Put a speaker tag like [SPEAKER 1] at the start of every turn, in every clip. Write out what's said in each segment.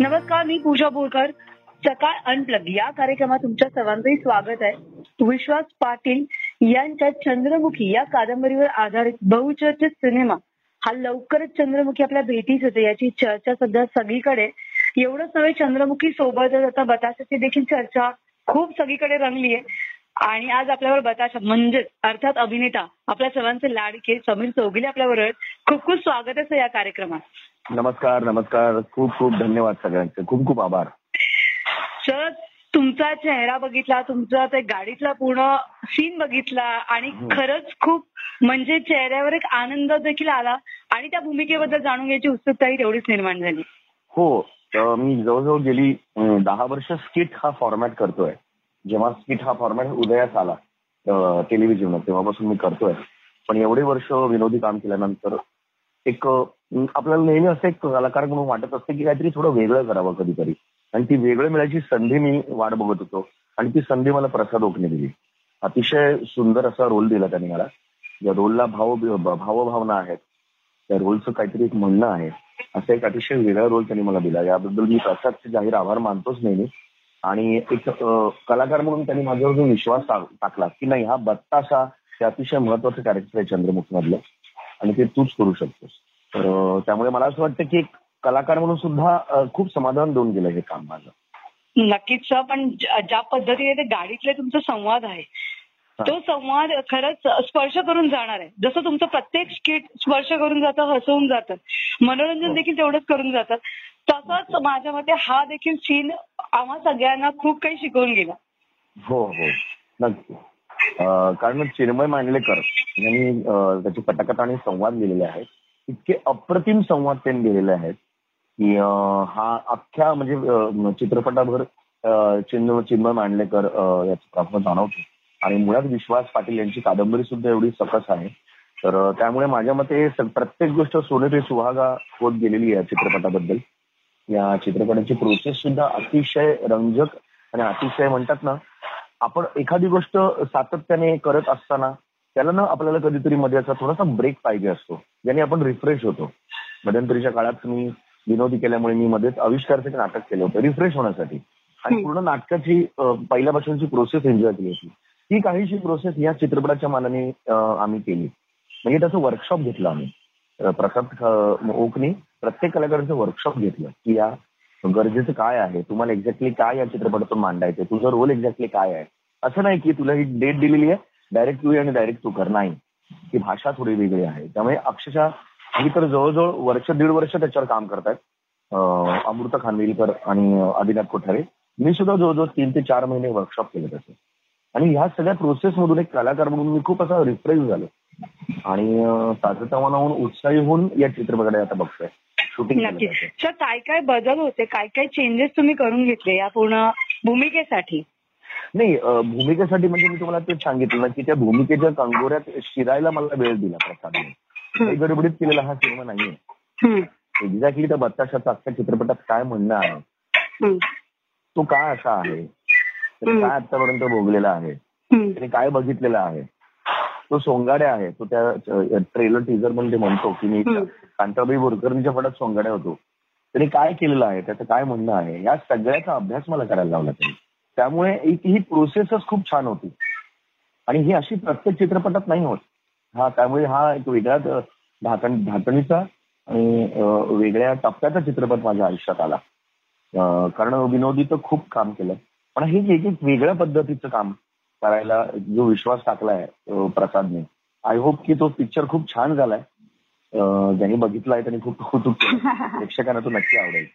[SPEAKER 1] नमस्कार मी पूजा बोरकर. सकाळ अनप्लग या कार्यक्रमात तुमच्या सर्वांचंही स्वागत आहे. विश्वास पाटील यांच्या चंद्रमुखी या कादंबरीवर आधारित बहुचर्चित सिनेमा हा लवकरच चंद्रमुखी आपल्या भेटीच होते. याची चर्चा सध्या सगळीकडे. एवढंच नव्हे चंद्रमुखी सोबतच आता बताशाची देखील चर्चा खूप सगळीकडे रंगली आहे. आणि आज आपल्यावर बताशा म्हणजेच अर्थात अभिनेता आपल्या सर्वांचे लाडके समीर चौगिले आपल्याबरोबर खूप खूप स्वागत असं या कार्यक्रमात.
[SPEAKER 2] नमस्कार नमस्कार. खूप खूप धन्यवाद सगळ्यांचे. खूप खूप आभार.
[SPEAKER 1] सर तुमचा चेहरा बघितला तुमचा ते गाडीतला पूर्ण सीन बघितला आणि
[SPEAKER 2] हम्म.
[SPEAKER 1] खरंच खूप म्हणजे चेहऱ्यावर एक आनंद देखील आला आणि त्या भूमिकेबद्दल जाणून घ्यायची उत्सुकताही तेवढीच निर्माण झाली.
[SPEAKER 2] हो मी जवळजवळ गेली दहा वर्ष स्किट हा फॉर्मॅट करतोय. जेव्हा स्किट हा फॉर्मॅट उदयास आला टेलिव्हिजनवर तेव्हापासून मी करतोय. पण एवढे वर्ष विनोदी काम केल्यानंतर एक आपल्याला नेहमी असं एक कलाकार म्हणून वाटत असते की काहीतरी थोडं वेगळं करावं कधीतरी. आणि ती वेगळं मिळायची संधी मी वाट बघत होतो आणि ती संधी मला प्रसाद ओकने दिली. अतिशय सुंदर असा रोल दिला त्यांनी मला. या रोलला भाव भावभावना आहेत त्या रोलचं काहीतरी एक म्हणणं आहे असं एक अतिशय वेगळा रोल त्यांनी मला दिला. याबद्दल मी प्रसादचे जाहीर आभार मानतोच नेहमी. आणि एक कलाकार म्हणून त्यांनी माझ्यावर जो विश्वास टाकला की नाही हा बत्ताशा हे अतिशय महत्वाचं कॅरेक्टर आहे चंद्रमुख मधलं आणि ते तूच करू शकतोस. तर त्यामुळे मला असं वाटतं की एक कलाकार म्हणून सुद्धा खूप समाधान देऊन गेलं हे काम माझं.
[SPEAKER 1] नक्कीच सर. पण ज्या पद्धतीने ते गाडीतले तुमचा संवाद आहे तो संवाद खरंच स्पर्श करून जाणार आहे. जसं तुमचं प्रत्येक स्किट स्पर्श करून जातं हसवून जातं. मनोरंजन
[SPEAKER 2] हो.
[SPEAKER 1] देखील तेवढंच करून जातं. तसंच माझ्या मते हा देखील सीन आम्हा सगळ्यांना खूप काही शिकवून गेला.
[SPEAKER 2] हो हो. नक्की. कारण चिन्मय मांडलेकर यांनी त्याची पटकथा आणि संवाद लिहिलेले आहेत. इतके अप्रतिम संवाद त्यांनी दिलेले आहेत की हा अख्ख्या म्हणजे चित्रपटाभर चिन्ह चिन्मय मांडलेकर अं, याचं प्रभाव जाणवतो. आणि मुळात विश्वास पाटील यांची कादंबरी सुद्धा एवढी सकस आहे. तर त्यामुळे माझ्या मते प्रत्येक गोष्ट सोनेरी सुहागा होत गेलेली आहे या चित्रपटाबद्दल. या चित्रपटाची प्रोसेस सुद्धा अतिशय रंजक आणि अतिशय म्हणतात ना आपण एखादी गोष्ट सातत्याने करत असताना त्याला ना आपल्याला कधीतरी मध्ये असा थोडासा ब्रेक पाहिजे असतो. ज्याने आपण रिफ्रेश होतो. मध्यंतरीच्या काळात मी विनोदी केल्यामुळे मी मध्येच आविष्कारचं नाटक केलं होतं रिफ्रेश होण्यासाठी. आणि. पूर्ण नाटकाची पहिल्यापासूनची प्रोसेस एन्जॉय केली होती. ही काहीशी प्रोसेस या चित्रपटाच्या मानाने आम्ही केली. म्हणजे त्याचं वर्कशॉप घेतलं आम्ही. प्रसाद ओकनी प्रत्येक कलाकारांचं वर्कशॉप घेतलं की या गरजेचं काय आहे? तुम्हाला एक्झॅक्टली काय या चित्रपटातून मांडायचं तुझं रोल एक्झॅक्टली काय आहे? असं नाही की तुला ही डेट दिलेली आहे डायरेक्ट तू ये आणि डायरेक्ट तू कर. नाही. ही भाषा थोडी वेगळी आहे. त्यामुळे अक्षरशः मी तर जवळजवळ वर्ष दीड वर्ष त्याच्यावर काम करतायत. अमृता खानविलकर आणि आदिनाथ कोठारे. मी सुद्धा जवळजवळ तीन ते चार महिने वर्कशॉप केले त्याचे. आणि ह्या सगळ्या प्रोसेस मधून एक कलाकार म्हणून मी खूप असा रिफ्रेश झालो. आणि अं, ताजतवाना होऊन उत्साही होऊन या चित्रपटाकडे आता बघतोय. शूटिंग
[SPEAKER 1] नक्की सर काय काय बदल होते? काय काय चेंजेस तुम्ही करून घेतले या पूर्ण भूमिकेसाठी?
[SPEAKER 2] नाही भूमिकेसाठी म्हणजे मी तुम्हाला तेच सांगितलं ना की त्या भूमिकेच्या कंगोऱ्यात शिरायला मला वेळ दिला प्रसादने. गडबडीत केलेला हा सिनेमा नाहीये. एक्झॅक्टली त्या बत्ताशाचा अख्ख्या चित्रपटात काय म्हणणं आहे? तो काय असा आहे. काय आतापर्यंत भोगलेला आहे. त्याने काय बघितलेलं आहे? तो सोंगाड्या आहे. तो त्या ट्रेलर टीजरमध्ये म्हणतो की मी. कांताबाई बोरकरांच्या फडात सोंगाड्या होतो. त्याने काय केलेलं आहे? त्याचं काय म्हणणं आहे? या सगळ्याचा अभ्यास मला करायला लावला त्यांनी. त्यामुळे एक ही प्रोसेसच खूप छान होती. आणि ही अशी प्रत्येक चित्रपटात नाही होत. हा त्यामुळे हा एक वेगळ्याच अं, धाकण धाकणीचा आणि वेगळ्या टप्प्याचा चित्रपट माझ्या आयुष्यात आला. कारण विनोदी तर खूप काम केलं. पण हे एक एक वेगळ्या पद्धतीचं काम करायला जो विश्वास टाकलाय प्रसादने आय होप की तो पिक्चर खूप छान झालाय. ज्यांनी बघितलाय त्यांनी खूप कौतुक प्रेक्षकांना तो नक्की आवडेल.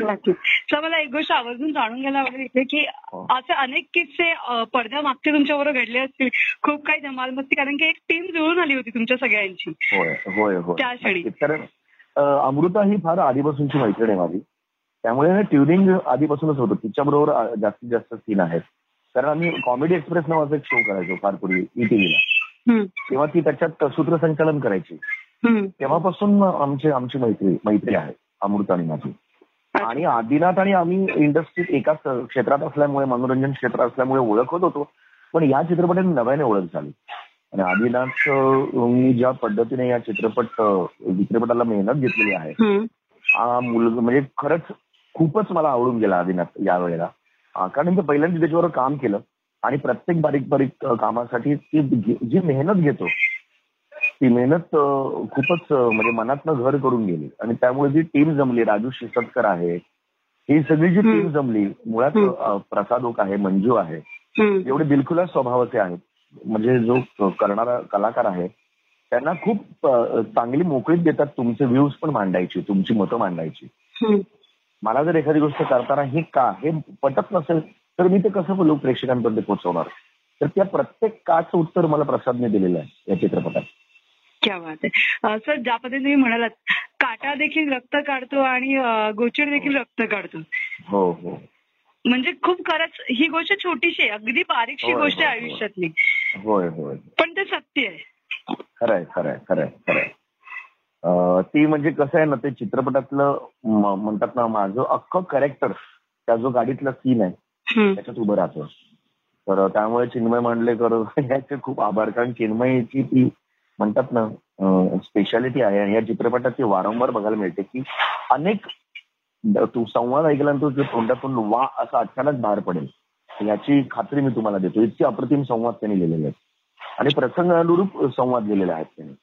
[SPEAKER 1] नक्की सर मला एक गोष्ट आवर्जून जाणून घ्यायला आवडेल इथे की
[SPEAKER 2] हो.
[SPEAKER 1] असे अनेक किस्से अ, पडद्यामागचे तुमच्याबरोबर घडले असतील. खूप काही धमाल मस्ती कारण की एक टीम जुळून आली होती तुमच्या सगळ्यांची.
[SPEAKER 2] होय होय होय.
[SPEAKER 1] त्या क्षणी.
[SPEAKER 2] नक्कीच. कारण अमृता ही फार आधीपासूनची मैत्रीण आहे माझी. त्यामुळे ट्युनिंग आधीपासूनच होतं. तिच्याबरोबर जास्तीत जास्त सीन आहेत. कारण आम्ही कॉमेडी एक्सप्रेस नावाचा एक शो करायचो फार पूर्वी ईटीव्हीला
[SPEAKER 1] हम्म,
[SPEAKER 2] तेव्हा ती त्याच्यात सूत्रसंचालन करायची. तेव्हापासून आमची आमची मैत्री मैत्री आहे अमृता आणि माझी. आणि आदिनाथ आणि आम्ही इंडस्ट्रीत एकाच क्षेत्रात असल्यामुळे मनोरंजन क्षेत्रात असल्यामुळे ओळख होत. होतो पण या चित्रपटाने नव्याने ओळख झाली. आणि आदिनाथ मी ज्या पद्धतीने या चित्रपट चित्रपटाला मेहनत घेतलेली आहे. हा मुलगा म्हणजे खरंच खूपच मला आवडून गेला अभिनाथ या वेळेला कारण मी पहिल्यांदा त्याच्यावर काम केलं. आणि प्रत्येक बारीक बारीक कामासाठी ती जी मेहनत घेतो ती मेहनत खूपच म्हणजे मनातनं घर करून गेली. आणि त्यामुळे जी टीम जमली राजू शिसतकर आहे ही सगळी जी टीम जमली मुळात प्रसाद ओक आहे मंजू आहे एवढे बिलकुलच स्वभावाचे आहेत. म्हणजे जो करणारा कलाकार आहे त्यांना खूप चांगली मोकळीक देतात तुमचे व्ह्यूज पण मांडायची तुमची मतं मांडायची. मला जर एखादी गोष्ट करताना हे का हे पटत नसेल तर मी ते कसं लोक प्रेक्षकांपर्यंत पोहोचवणार? तर त्या प्रत्येक काचं उत्तर मला प्रसादने दिलेलं आहे या चित्रपटात.
[SPEAKER 1] क्या बात आहे सर ज्या पद्धतीने तुम्ही म्हणालात काटा देखील रक्त काढतो आणि गोचिड देखील रक्त काढतो.
[SPEAKER 2] हो हो.
[SPEAKER 1] म्हणजे खूप खरंच ही गोष्ट छोटीशी आहे अगदी बारीकशी गोष्ट आहे आयुष्यातली.
[SPEAKER 2] होय होय.
[SPEAKER 1] पण ते सत्य आहे.
[SPEAKER 2] खरंय खरंय खरंय खरंय. ती म्हणजे कसं आहे ना ते चित्रपटातलं म्हणतात ना माझं अख्खं कॅरेक्टर त्या जो गाडीतला सीन आहे त्याच्यात उभं राहतो. तर त्यामुळे चिन्मय मांडलेकर याचे खूप आभार कारण चिन्मयची ती म्हणतात ना स्पेशालिटी आहे. या चित्रपटात ती वारंवार बघायला मिळते की अनेक तू संवाद ऐकल्यानंतर तोंडातून वा असं अचानक बाहेर पडेल याची खात्री मी तुम्हाला देतो. इतके अप्रतिम संवाद त्यांनी लिहिलेले आहेत. आणि प्रसंग अनुरूप संवाद लिहिलेले आहेत त्यांनी.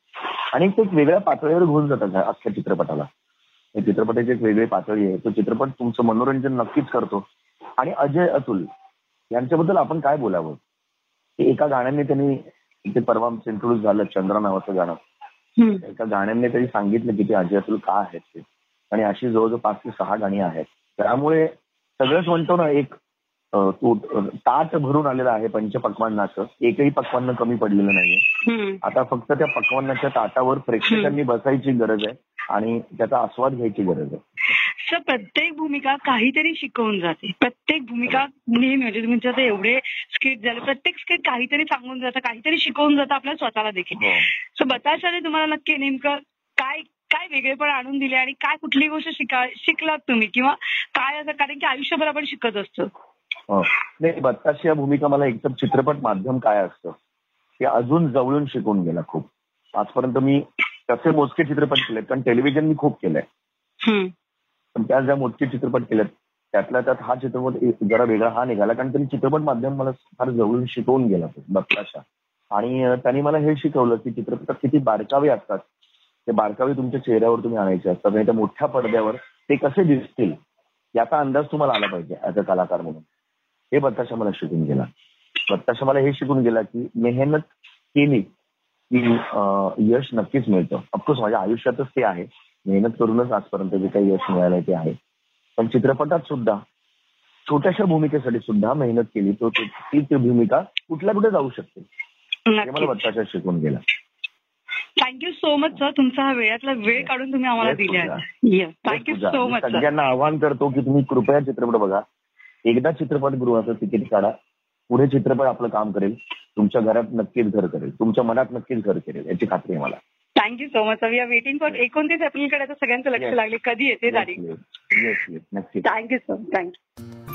[SPEAKER 2] आणि ते एक वेगळ्या पातळीवर घेऊन जातात अख्ख्या चित्रपटाला. या चित्रपटाची एक वेगळी पातळी आहे. तो चित्रपट तुमचं मनोरंजन नक्कीच करतो. आणि अजय अतुल यांच्याबद्दल आपण काय बोलावं? एका गाण्याने त्यांनी ते परवा इंट्रोड्यूस झालं चंद्रा नावाचं गाणं. एका गाण्याने त्यांनी सांगितलं की ते अजय अतुल का आहेत ते? आणि अशी जवळजवळ पाच ते सहा गाणी आहेत. त्यामुळे सगळंच म्हणतो ना एक तू ताट भरून आलेलं आहे पंचपक्वान्नाचं एकही पक्वान्न कमी पडलेलं नाहीये. आता फक्त त्या पक्वान्नाच्या ताटावर प्रेक्षकांनी बसायची गरज आहे आणि त्याचा आस्वाद घ्यायची गरज आहे.
[SPEAKER 1] सर प्रत्येक भूमिका काहीतरी शिकवून जाते. प्रत्येक भूमिका नेहमी म्हणजे तुमच्या एवढे स्किट झाले प्रत्येक स्किट काहीतरी सांगून जातं काहीतरी शिकवून जातं आपल्या स्वतःला देखील. सो हो. बताशाने तुम्हाला नक्की नेमकं काय काय वेगळेपण आणून दिले आणि काय कुठली गोष्ट शिका शिकलात तुम्ही? किंवा काय असं? कारण की आयुष्यभर आपण शिकत असतो.
[SPEAKER 2] हो. नाही बत्ताशी या भूमिका मला एकदम चित्रपट माध्यम काय असतं? ते अजून जवळून शिकून गेला खूप. आजपर्यंत मी तसे मोजके चित्रपट केलेत कारण टेलिव्हिजन मी खूप केलंय. त्या ज्या मोजके चित्रपट केलेत त्यातल्या त्यात हा चित्रपट जरा वेगळा हा निघाला. कारण त्यांनी चित्रपट माध्यम मला फार जवळून शिकवून गेला तो बत्ताशा आणि त्यांनी मला हे शिकवलं की चित्रपटात किती बारकावे असतात. ते बारकावे तुमच्या चेहऱ्यावर तुम्ही आणायचे असतात आणि त्या मोठ्या पडद्यावर ते कसे दिसतील याचा अंदाज तुम्हाला आला पाहिजे ऍज अ कलाकार म्हणून. हे बत्ताशा मला शिकून गेला. बत्ताशा मला हे शिकून गेला की मेहनत केली की यश नक्कीच मिळतं. ऑफकोर्स माझ्या आयुष्यातच ते आहे. मेहनत करूनच आजपर्यंत जे काही यश मिळालंय ते आहे. पण चित्रपटात सुद्धा छोट्याशा भूमिकेसाठी सुद्धा मेहनत केली तो ती भूमिका कुठल्या कुठे जाऊ शकते? हे मला शिकून गेला.
[SPEAKER 1] थँक्यू सो मच सर तुमचा हा वेळातला वेळ काढून तुम्ही आम्हाला दिला थँक्यू सो मच
[SPEAKER 2] सगळ्यांना आवाहन करतो की तुम्ही कृपया चित्रपट बघा. एकदा चित्रपटगृहाचं तिकीट काढा. पुढे चित्रपट आपलं काम करेल. तुमच्या घरात नक्कीच घर करेल. तुमच्या मनात नक्कीच घर करेल याची खात्री आहे मला.
[SPEAKER 1] Thank you so much we are waiting for एकोणतीस एप्रिलकडे आता सगळ्यांचं लक्ष लागले. कधी येते तारीख? Thank you sir thank you